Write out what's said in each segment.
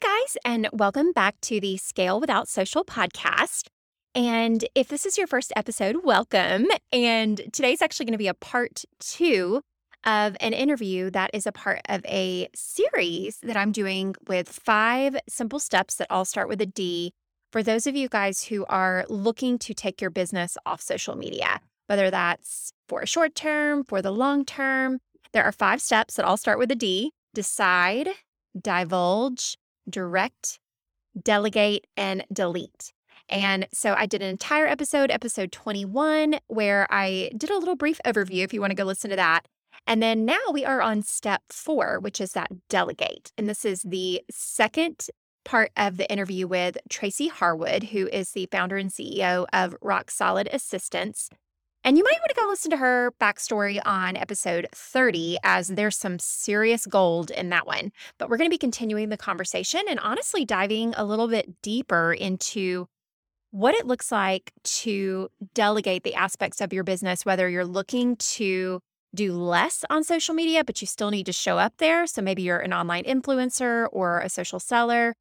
guys, and welcome back to the Scale Without Social podcast. And if this is your first episode, welcome. And today's actually going to be a part two of an interview that is a part of a series that I'm doing with five simple steps that all start with a D for those of you guys who are looking to take your business off social media, whether that's for a short term, for the long term. There are five steps that all start with a D decide, divulge, direct, delegate, and delete. And so I did an entire episode, episode 21, where I did a little brief overview if you want to go listen to that. And then now we are on step four, which is that delegate. And this is the second part of the interview with Tracy Harwood, who is the founder and CEO of Rock Solid Assistants. And you might want to go listen to her backstory on episode 30, as there's some serious gold in that one. But we're going to be continuing the conversation and honestly diving a little bit deeper into what it looks like to delegate the aspects of your business, whether you're looking to do less on social media, but you still need to show up there. So maybe you're an online influencer or a social seller,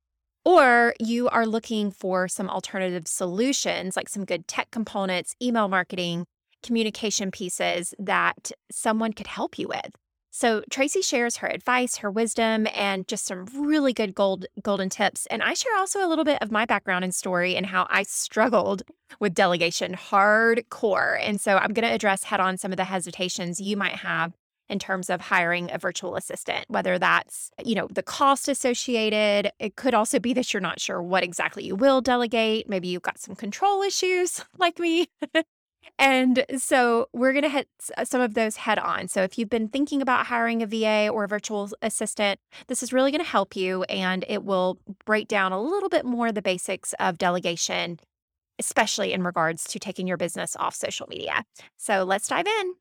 or you are looking for some alternative solutions, like some good tech components, email marketing, communication pieces that someone could help you with. So Tracy shares her advice, her wisdom, and just some really good gold golden tips. And I share also a little bit of my background and story and how I struggled with delegation hardcore. And so I'm going to address head on some of the hesitations you might have in terms of hiring a virtual assistant, whether that's, you know, the cost associated. It could also be that you're not sure what exactly you will delegate. Maybe you've got some control issues like me. And so we're going to hit uh, some of those head on. So if you've been thinking about hiring a VA or a virtual assistant, this is really going to help you and it will break down a little bit more the basics of delegation, especially in regards to taking your business off social media. So let's dive in.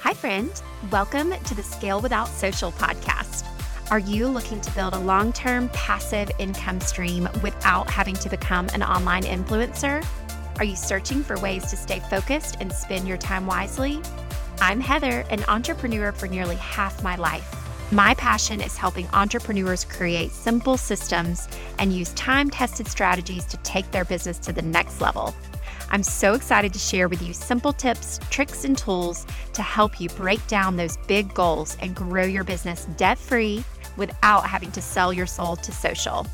Hi, friend. Welcome to the Scale Without Social podcast. Are you looking to build a long term passive income stream without having to become an online influencer? Are you searching for ways to stay focused and spend your time wisely? I'm Heather, an entrepreneur for nearly half my life. My passion is helping entrepreneurs create simple systems and use time tested strategies to take their business to the next level. I'm so excited to share with you simple tips, tricks, and tools to help you break down those big goals and grow your business debt free without having to sell your soul to social.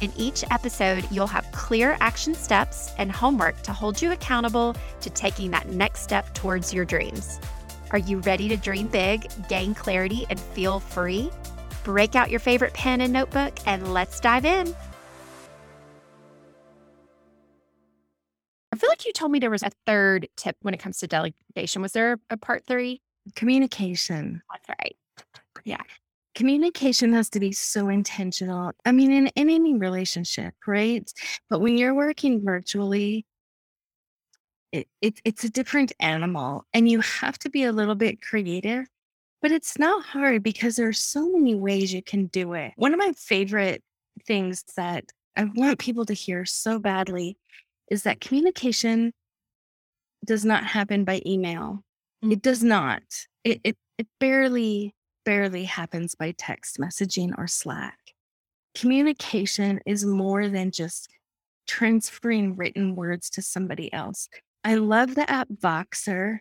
In each episode, you'll have clear action steps and homework to hold you accountable to taking that next step towards your dreams. Are you ready to dream big, gain clarity, and feel free? Break out your favorite pen and notebook and let's dive in. I feel like you told me there was a third tip when it comes to delegation. Was there a part three? Communication. That's right. Yeah communication has to be so intentional. I mean, in, in any relationship, right? But when you're working virtually, it, it, it's a different animal and you have to be a little bit creative, but it's not hard because there are so many ways you can do it. One of my favorite things that I want people to hear so badly is that communication does not happen by email. Mm-hmm. It does not. It, it, it barely barely happens by text messaging or Slack. Communication is more than just transferring written words to somebody else. I love the app Voxer.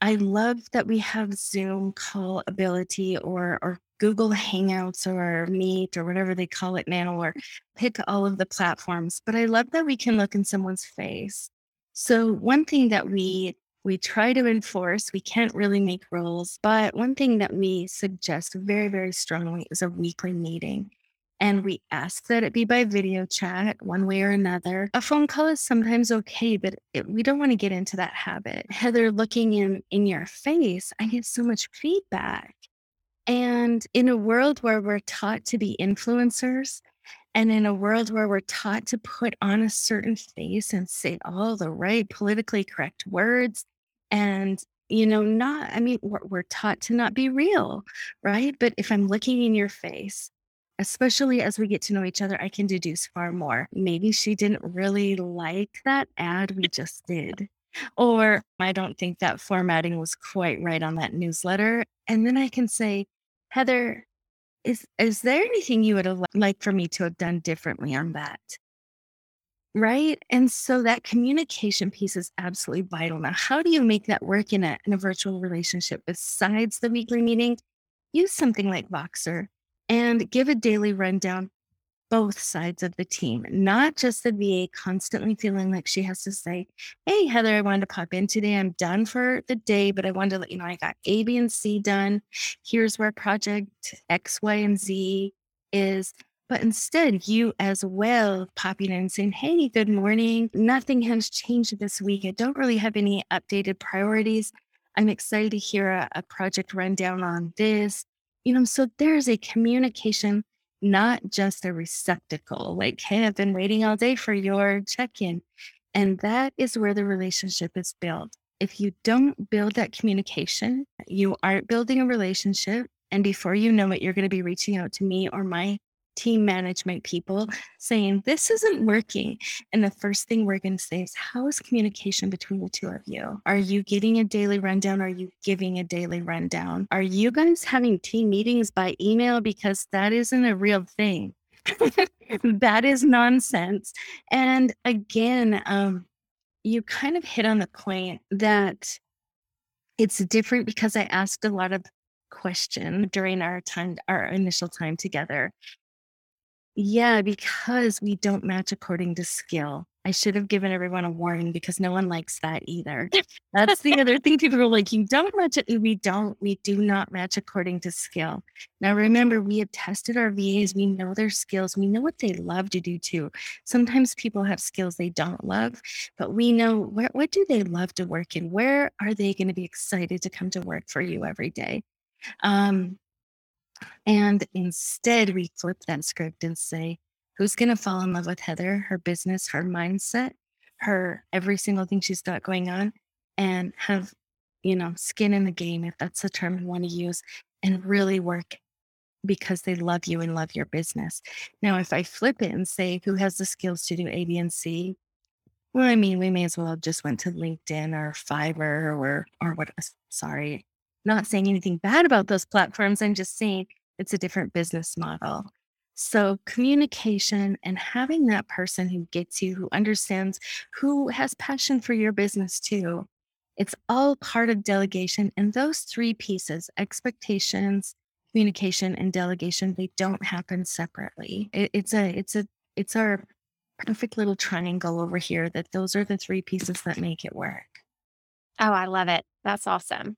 I love that we have Zoom call ability or or Google Hangouts or Meet or whatever they call it now, or pick all of the platforms. But I love that we can look in someone's face. So, one thing that we we try to enforce. We can't really make rules. But one thing that we suggest very, very strongly is a weekly meeting. And we ask that it be by video chat one way or another. A phone call is sometimes okay, but it, we don't want to get into that habit. Heather, looking in in your face, I get so much feedback. And in a world where we're taught to be influencers, and in a world where we're taught to put on a certain face and say all the right politically correct words and you know not i mean we're, we're taught to not be real right but if i'm looking in your face especially as we get to know each other i can deduce far more maybe she didn't really like that ad we just did or I don't think that formatting was quite right on that newsletter. And then I can say, Heather, is is there anything you would have liked for me to have done differently on that? Right. And so that communication piece is absolutely vital. Now, how do you make that work in a, in a virtual relationship besides the weekly meeting? Use something like Voxer and give a daily rundown both sides of the team, not just the VA constantly feeling like she has to say, Hey, Heather, I wanted to pop in today. I'm done for the day, but I wanted to let you know I got A, B, and C done. Here's where project X, Y, and Z is. But instead, you as well popping in and saying, Hey, good morning. Nothing has changed this week. I don't really have any updated priorities. I'm excited to hear a, a project rundown on this. You know, so there's a communication not just a receptacle like, hey, I've been waiting all day for your check in. And that is where the relationship is built. If you don't build that communication, you aren't building a relationship. And before you know it, you're going to be reaching out to me or my team management people saying, This isn't working. And the first thing we're going to say is, How is communication between the two of you? Are you getting a daily rundown? Are you giving a daily rundown? Are you guys having team meetings by email? Because that isn't a real thing. that is nonsense. And again, um, you kind of hit on the point that it's different because I asked a lot of question during our time our initial time together yeah, because we don't match according to skill. I should have given everyone a warning because no one likes that either. That's the other thing. People are like, you don't match it. We don't. We do not match according to skill. Now, remember, we have tested our VAs. We know their skills. We know what they love to do too. Sometimes people have skills they don't love, but we know where, what do they love to work in? Where are they going to be excited to come to work for you every day? Um, and instead, we flip that script and say, who's going to fall in love with Heather, her business, her mindset, her every single thing she's got going on, and have, you know, skin in the game, if that's the term you want to use, and really work because they love you and love your business. Now, if I flip it and say, who has the skills to do A, B, and C? Well, I mean, we may as well just went to LinkedIn or Fiverr or or what sorry, not saying anything bad about those platforms. I'm just saying it's a different business model. So, communication and having that person who gets you, who understands, who has passion for your business too, it's all part of delegation. And those three pieces expectations, communication, and delegation they don't happen separately. It, it's a, it's a, it's our perfect little triangle over here that those are the three pieces that make it work. Oh, I love it. That's awesome.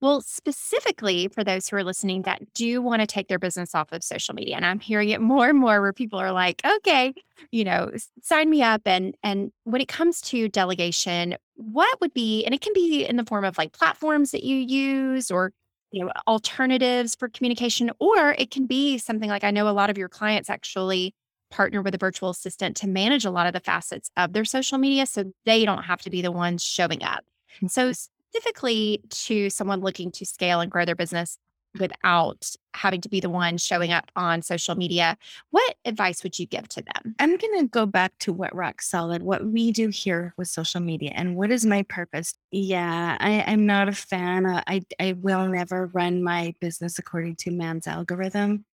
Well, specifically for those who are listening that do want to take their business off of social media, and I'm hearing it more and more where people are like, "Okay, you know, sign me up." And and when it comes to delegation, what would be, and it can be in the form of like platforms that you use or you know alternatives for communication, or it can be something like I know a lot of your clients actually partner with a virtual assistant to manage a lot of the facets of their social media, so they don't have to be the ones showing up. Mm-hmm. So specifically to someone looking to scale and grow their business without having to be the one showing up on social media, what advice would you give to them? I'm going to go back to what rock solid, what we do here with social media, and what is my purpose. Yeah, I, am not a fan. Uh, I I will never run my business according to man's algorithm.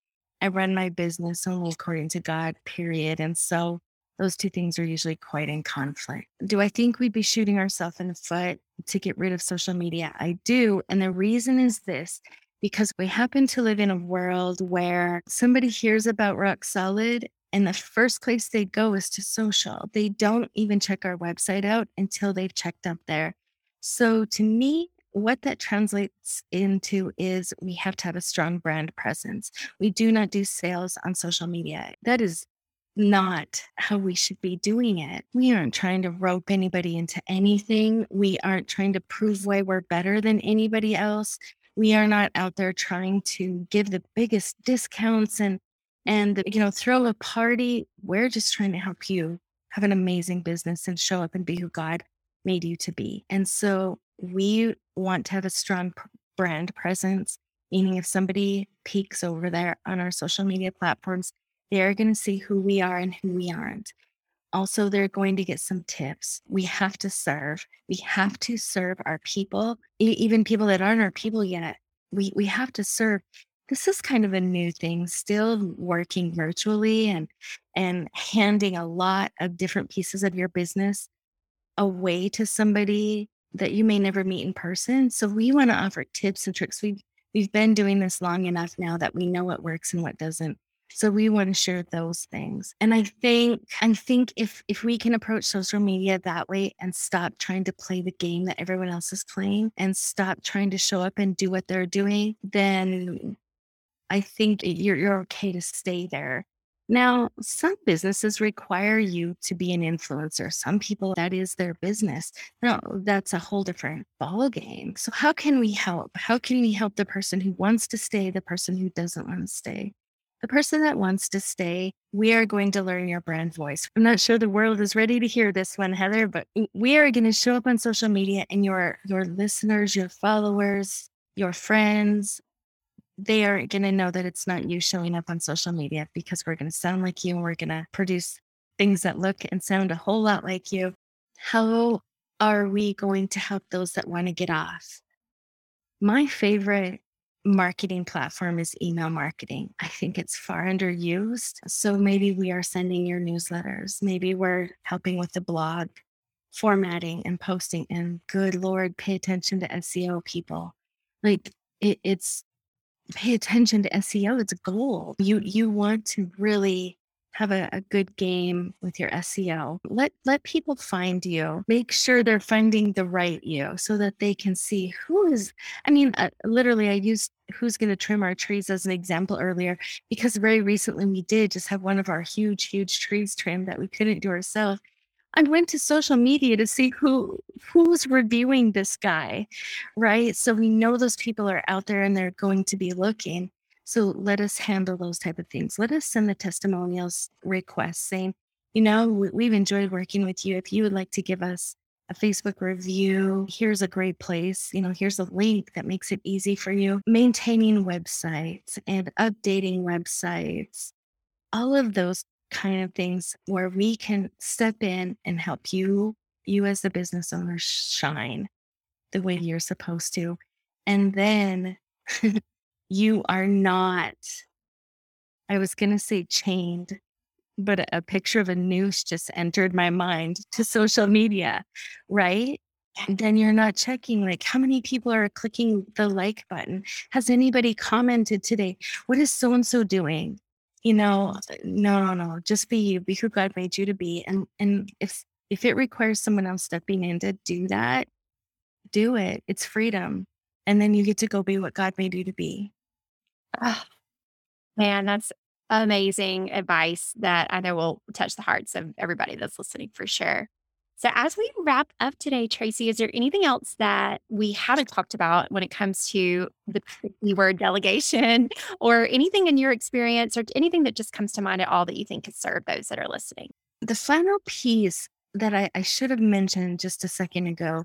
I run my business only according to God. Period. And so those two things are usually quite in conflict. Do I think we'd be shooting ourselves in the foot to get rid of social media? I do. And the reason is this because we happen to live in a world where somebody hears about Rock Solid and the first place they go is to social. They don't even check our website out until they've checked up there. So to me, what that translates into is we have to have a strong brand presence. We do not do sales on social media. That is not how we should be doing it. We aren't trying to rope anybody into anything. We aren't trying to prove why we're better than anybody else. We are not out there trying to give the biggest discounts and and you know throw a party. We're just trying to help you have an amazing business and show up and be who God made you to be. And so we want to have a strong brand presence, meaning if somebody peeks over there on our social media platforms, they're going to see who we are and who we aren't. Also, they're going to get some tips. We have to serve. We have to serve our people, e- even people that aren't our people yet. We we have to serve. This is kind of a new thing, still working virtually and and handing a lot of different pieces of your business away to somebody that you may never meet in person. So we want to offer tips and tricks. We've we've been doing this long enough now that we know what works and what doesn't. So we want to share those things. And I think I think if if we can approach social media that way and stop trying to play the game that everyone else is playing and stop trying to show up and do what they're doing, then I think you're you're okay to stay there. Now, some businesses require you to be an influencer. Some people that is their business. No, that's a whole different ball game. So how can we help? How can we help the person who wants to stay, the person who doesn't want to stay? The person that wants to stay, we are going to learn your brand voice. I'm not sure the world is ready to hear this one, Heather, but we are going to show up on social media and your your listeners, your followers, your friends, they are going to know that it's not you showing up on social media because we're going to sound like you and we're going to produce things that look and sound a whole lot like you. How are we going to help those that want to get off? My favorite marketing platform is email marketing. I think it's far underused. So maybe we are sending your newsletters, maybe we're helping with the blog formatting and posting. And good Lord, pay attention to SEO people. Like it, it's pay attention to SEO. It's gold. You you want to really have a, a, good game with your SEO. Let let people find you. Make sure they're finding the right you so that they can see who is. I mean, uh, literally, I used who's going to trim our trees as an example earlier because very recently we did just have one of our huge, huge trees trimmed that we couldn't do ourselves. I went to social media to see who who's reviewing this guy, right? So we know those people are out there and they're going to be looking. So let us handle those type of things. Let us send the testimonials requests saying, you know, we've enjoyed working with you. If you would like to give us a Facebook review, here's a great place. You know, here's a link that makes it easy for you. Maintaining websites and updating websites, all of those kind of things where we can step in and help you, you as the business owner, shine the way you're supposed to. And then you are not, I was going to say chained, but a picture of a noose just entered my mind to social media, right? And then you're not checking like how many people are clicking the like button. Has anybody commented today? What is so and so doing? you know, no, no, no, just be you, be who God made you to be. And and if if it requires someone else stepping in to do that, do it. It's freedom. And then you get to go be what God made you to be. Oh, man, that's amazing advice that I know will touch the hearts of everybody that's listening for sure. So, as we wrap up today, Tracy, is there anything else that we haven't talked about when it comes to the keyword delegation or anything in your experience or anything that just comes to mind at all that you think could serve those that are listening? The final piece that I, I should have mentioned just a second ago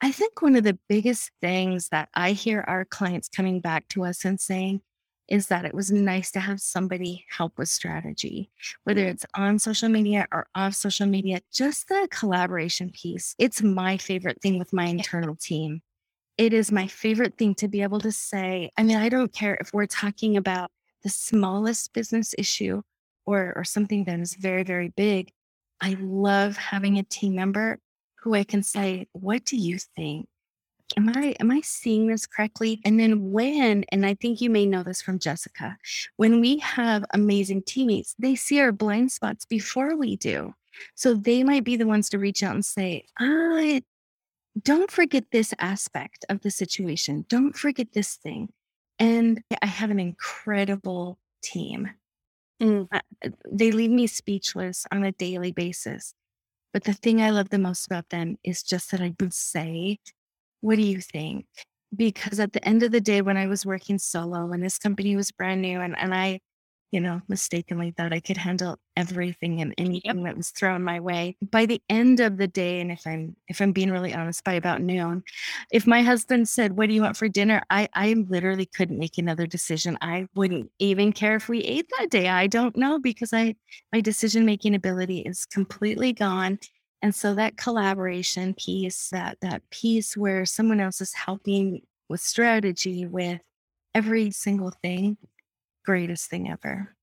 I think one of the biggest things that I hear our clients coming back to us and saying is that it was nice to have somebody help with strategy, whether it's on social media or off social media, just the collaboration piece. It's my favorite thing with my internal team. It is my favorite thing to be able to say, I mean, I don't care if we're talking about the smallest business issue or, or something that is very, very big. I love having a team member who I can say, What do you think? am I am I seeing this correctly? And then when, and I think you may know this from Jessica, when we have amazing teammates, they see our blind spots before we do. So they might be the ones to reach out and say, I don't forget this aspect of the situation. Don't forget this thing. And I have an incredible team. Mm. They leave me speechless on a daily basis. But the thing I love the most about them is just that I can say what do you think? Because at the end of the day, when I was working solo, when this company was brand new and, and I you know, mistakenly thought I could handle everything and anything that was thrown my way. By the end of the day, and if I'm if I'm being really honest, by about noon, if my husband said, What do you want for dinner? I I literally couldn't make another decision. I wouldn't even care if we ate that day. I don't know because I my decision making ability is completely gone. And so that collaboration piece, that that piece where someone else is helping with strategy, with every single thing, greatest thing ever.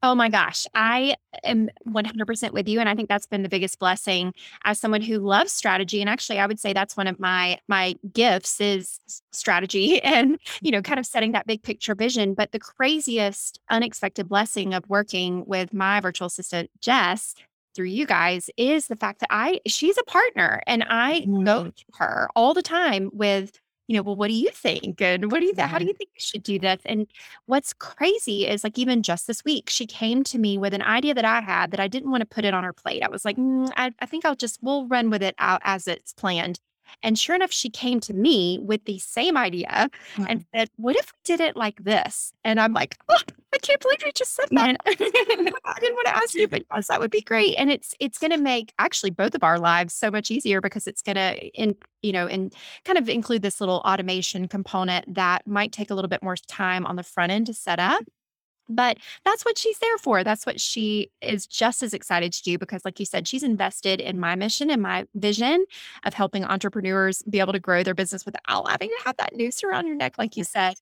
Oh my gosh, I am 100% with you and I think that's been the biggest blessing as someone who loves strategy and actually I would say that's one of my my gifts is strategy and you know kind of setting that big picture vision but the craziest unexpected blessing of working with my virtual assistant Jess through you guys is the fact that I she's a partner and I go Mm, to her all the time with you know, well, what do you think? And what do you th- how do you think we should do this? And what's crazy is like even just this week, she came to me with an idea that I had that I didn't want to put it on her plate. I was like, "Mm, I, I think I'll just we'll run with it out as it's planned. And sure enough, she came to me with the same idea and said, What if we did it like this? And I'm like, "Oh, I can't believe you just said that. I didn't want to ask you, but yes, that would be great. And it's it's gonna make actually both of our lives so much easier because it's gonna in you know, and kind of include this little automation component that might take a little bit more time on the front end to set up. But that's what she's there for. That's what she is just as excited to do because, like you said, she's invested in my mission and my vision of helping entrepreneurs be able to grow their business without having to have that noose around your neck, like you said.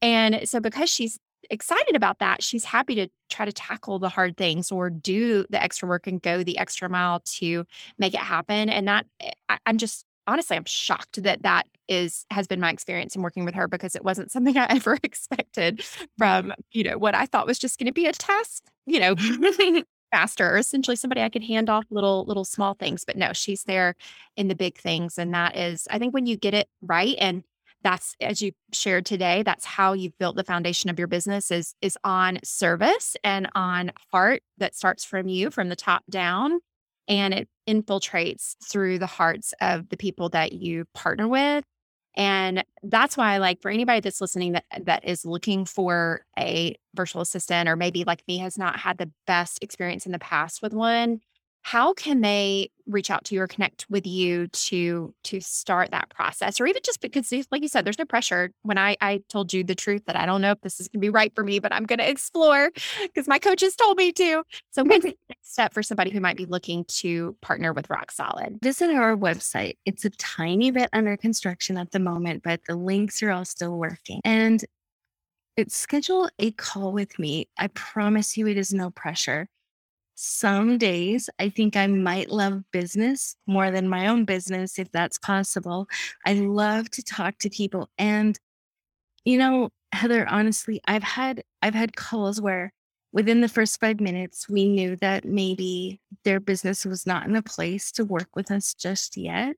And so, because she's excited about that, she's happy to try to tackle the hard things or do the extra work and go the extra mile to make it happen. And that eh, I, I'm just honestly, I'm shocked that that is has been my experience in working with her because it wasn't something I ever expected from you know what I thought was just going to be a task, you know, faster or essentially somebody I could hand off little little small things. But no, she's there in the big things, and that is I think when you get it right and that's as you shared today that's how you've built the foundation of your business is is on service and on heart that starts from you from the top down and it infiltrates through the hearts of the people that you partner with and that's why like for anybody that's listening that that is looking for a virtual assistant or maybe like me has not had the best experience in the past with one how can they reach out to you or connect with you to to start that process or even just because like you said there's no pressure when i i told you the truth that i don't know if this is going to be right for me but i'm going to explore because my coaches told me to so what's the next step for somebody who might be looking to partner with rock solid Visit our website. It's a tiny bit under construction at the moment, but the links are all still working. And it's schedule a call with me. I promise you it is no pressure. Some days I think I might love business more than my own business, if that's possible. I love to talk to people. And, you know, Heather, honestly, I've had I've had calls where within the first five minutes we knew that maybe their business was not in a place to work with us just yet.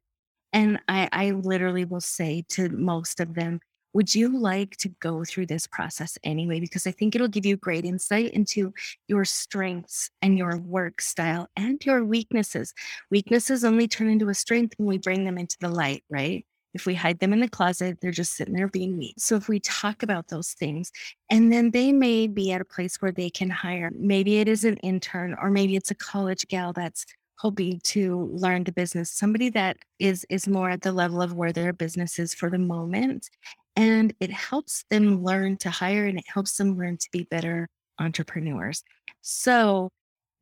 And I, I literally will say to most of them, would you like to go through this process anyway? Because I think it'll give you great insight into your strengths and your work style and your weaknesses. Weaknesses only turn into a strength when we bring them into the light, right? If we hide them in the closet, they're just sitting there being weak. So if we talk about those things, and then they may be at a place where they can hire, maybe it is an intern or maybe it's a college gal that's hoping to learn the business, somebody that is is more at the level of where their business is for the moment. And it helps them learn to hire and it helps them learn to be better entrepreneurs. So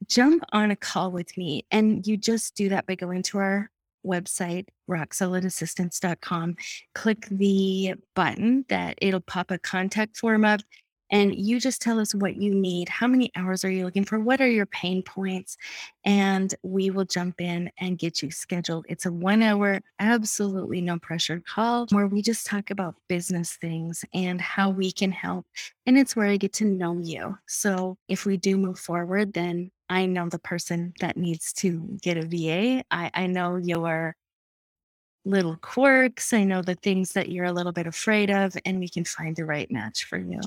jump on a call with me and you just do that by going to our website rocksolidassistants.com click the button that it'll pop a contact form up and you just tell us what you need how many hours are you looking for what are your pain points and we will jump in and get you scheduled it's a one hour absolutely no pressure call where we just talk about business things and how we can help and it's where I get to know you. So if we do move forward, then I know the person that needs to get a VA. I, I know your little quirks. I know the things that you're a little bit afraid of, and we can find the right match for you.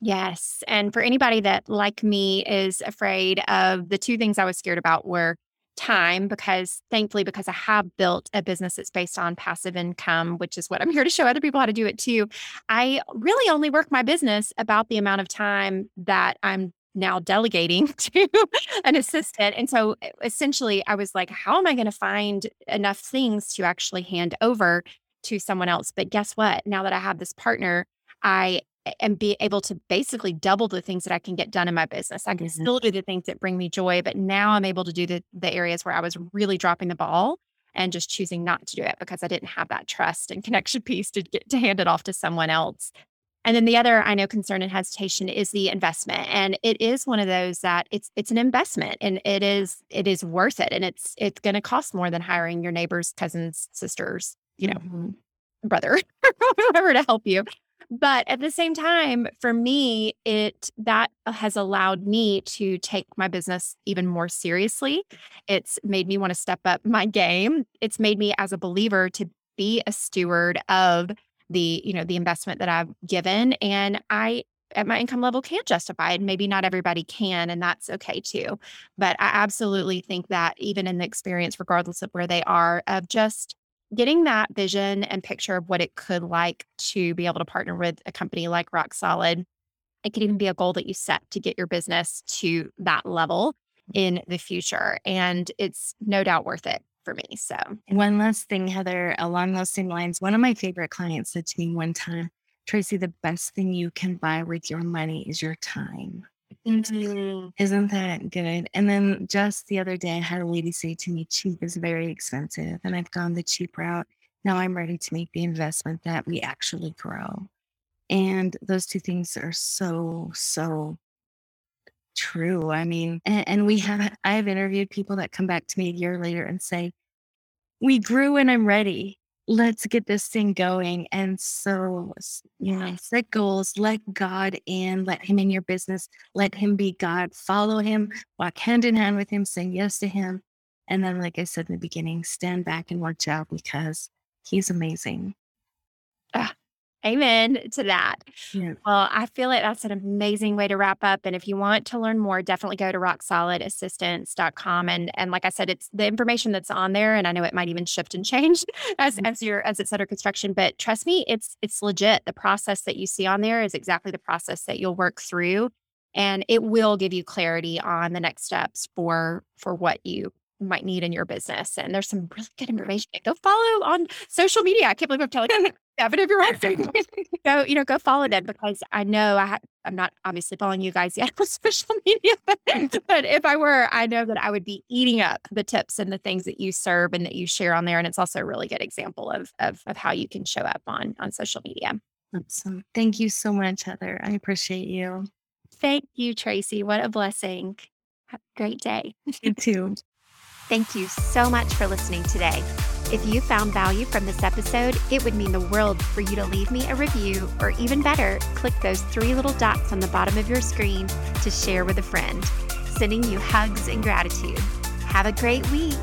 Yes. And for anybody that, like me, is afraid of the two things I was scared about were time because thankfully because I have built a business that's based on passive income, which is what I'm here to show other people how to do it too. I really only work my business about the amount of time that I'm now delegating to an assistant. And so essentially I was like, how am I going to find enough things to actually hand over to someone else? But guess what? Now that I have this partner, I and be able to basically double the things that I can get done in my business. I can mm-hmm. still do the things that bring me joy, but now I'm able to do the the areas where I was really dropping the ball and just choosing not to do it because I didn't have that trust and connection piece to get to hand it off to someone else. And then the other I know concern and hesitation is the investment. And it is one of those that it's it's an investment and it is it is worth it. And it's it's gonna cost more than hiring your neighbors, cousins, sisters, you know, mm-hmm. brother, whoever to help you. But at the same time, for me, it that uh, has allowed me to take my business even more seriously. It's made me want to step up my game. It's made me as a believer to be a steward of the, you know, the investment that I've given and I at my income level can't justify it. Maybe not everybody can, and that's okay too. But I absolutely think that even in the experience, regardless of where they are, of just getting that vision and picture of what it could like to be able to partner with a company like Rock Solid. It could even be a goal that you set to get your business to that level mm. in the future. And it's no doubt worth it for me. So, one last thing, Heather, along those same lines, one of my favorite clients said to me one time, Tracy, the best thing you can buy with your money is your time. Mm-hmm. Isn't that good? And then just the other day, I had a lady say to me, cheap is very expensive. And I've gone the cheap route. Now I'm ready to make the investment that we actually grow. And those two things are so, so true. I mean, and, and we have, I've interviewed people that come back to me a year later and say, we grew and I'm ready let's get this thing going. And so, you know, set goals, let God in, let Him in your business, let Him be God, follow Him, walk hand in hand with Him, say yes to Him. And then, like I said in the beginning, stand back and watch out because He's amazing. Ah, Amen to that. Yeah. Well, I feel like that's an amazing way to wrap up. And if you want to learn more, definitely go to rocksolidassistants.com. And and like I said, it's the information that's on there. And I know it might even shift and change as mm-hmm. as your as it's under construction. But trust me, it's it's legit. The process that you see on there is exactly the process that you'll work through. And it will give you clarity on the next steps for for what you might need in your business. And there's some really good information. Go follow on social media. I can't believe I'm telling you. Yeah, but if you're on go, you know, go follow them because I know I ha- I'm not obviously following you guys yet on social media, but, but if I were, I know that I would be eating up the tips and the things that you serve and that you share on there. And it's also a really good example of of, of how you can show up on on social media. Awesome. Thank you so much, Heather. I appreciate you. Thank you, Tracy. What a blessing. Have a great day. You too. Thank you so much for listening today. If you found value from this episode, it would mean the world for you to leave me a review, or even better, click those three little dots on the bottom of your screen to share with a friend. Sending you hugs and gratitude. Have a great week.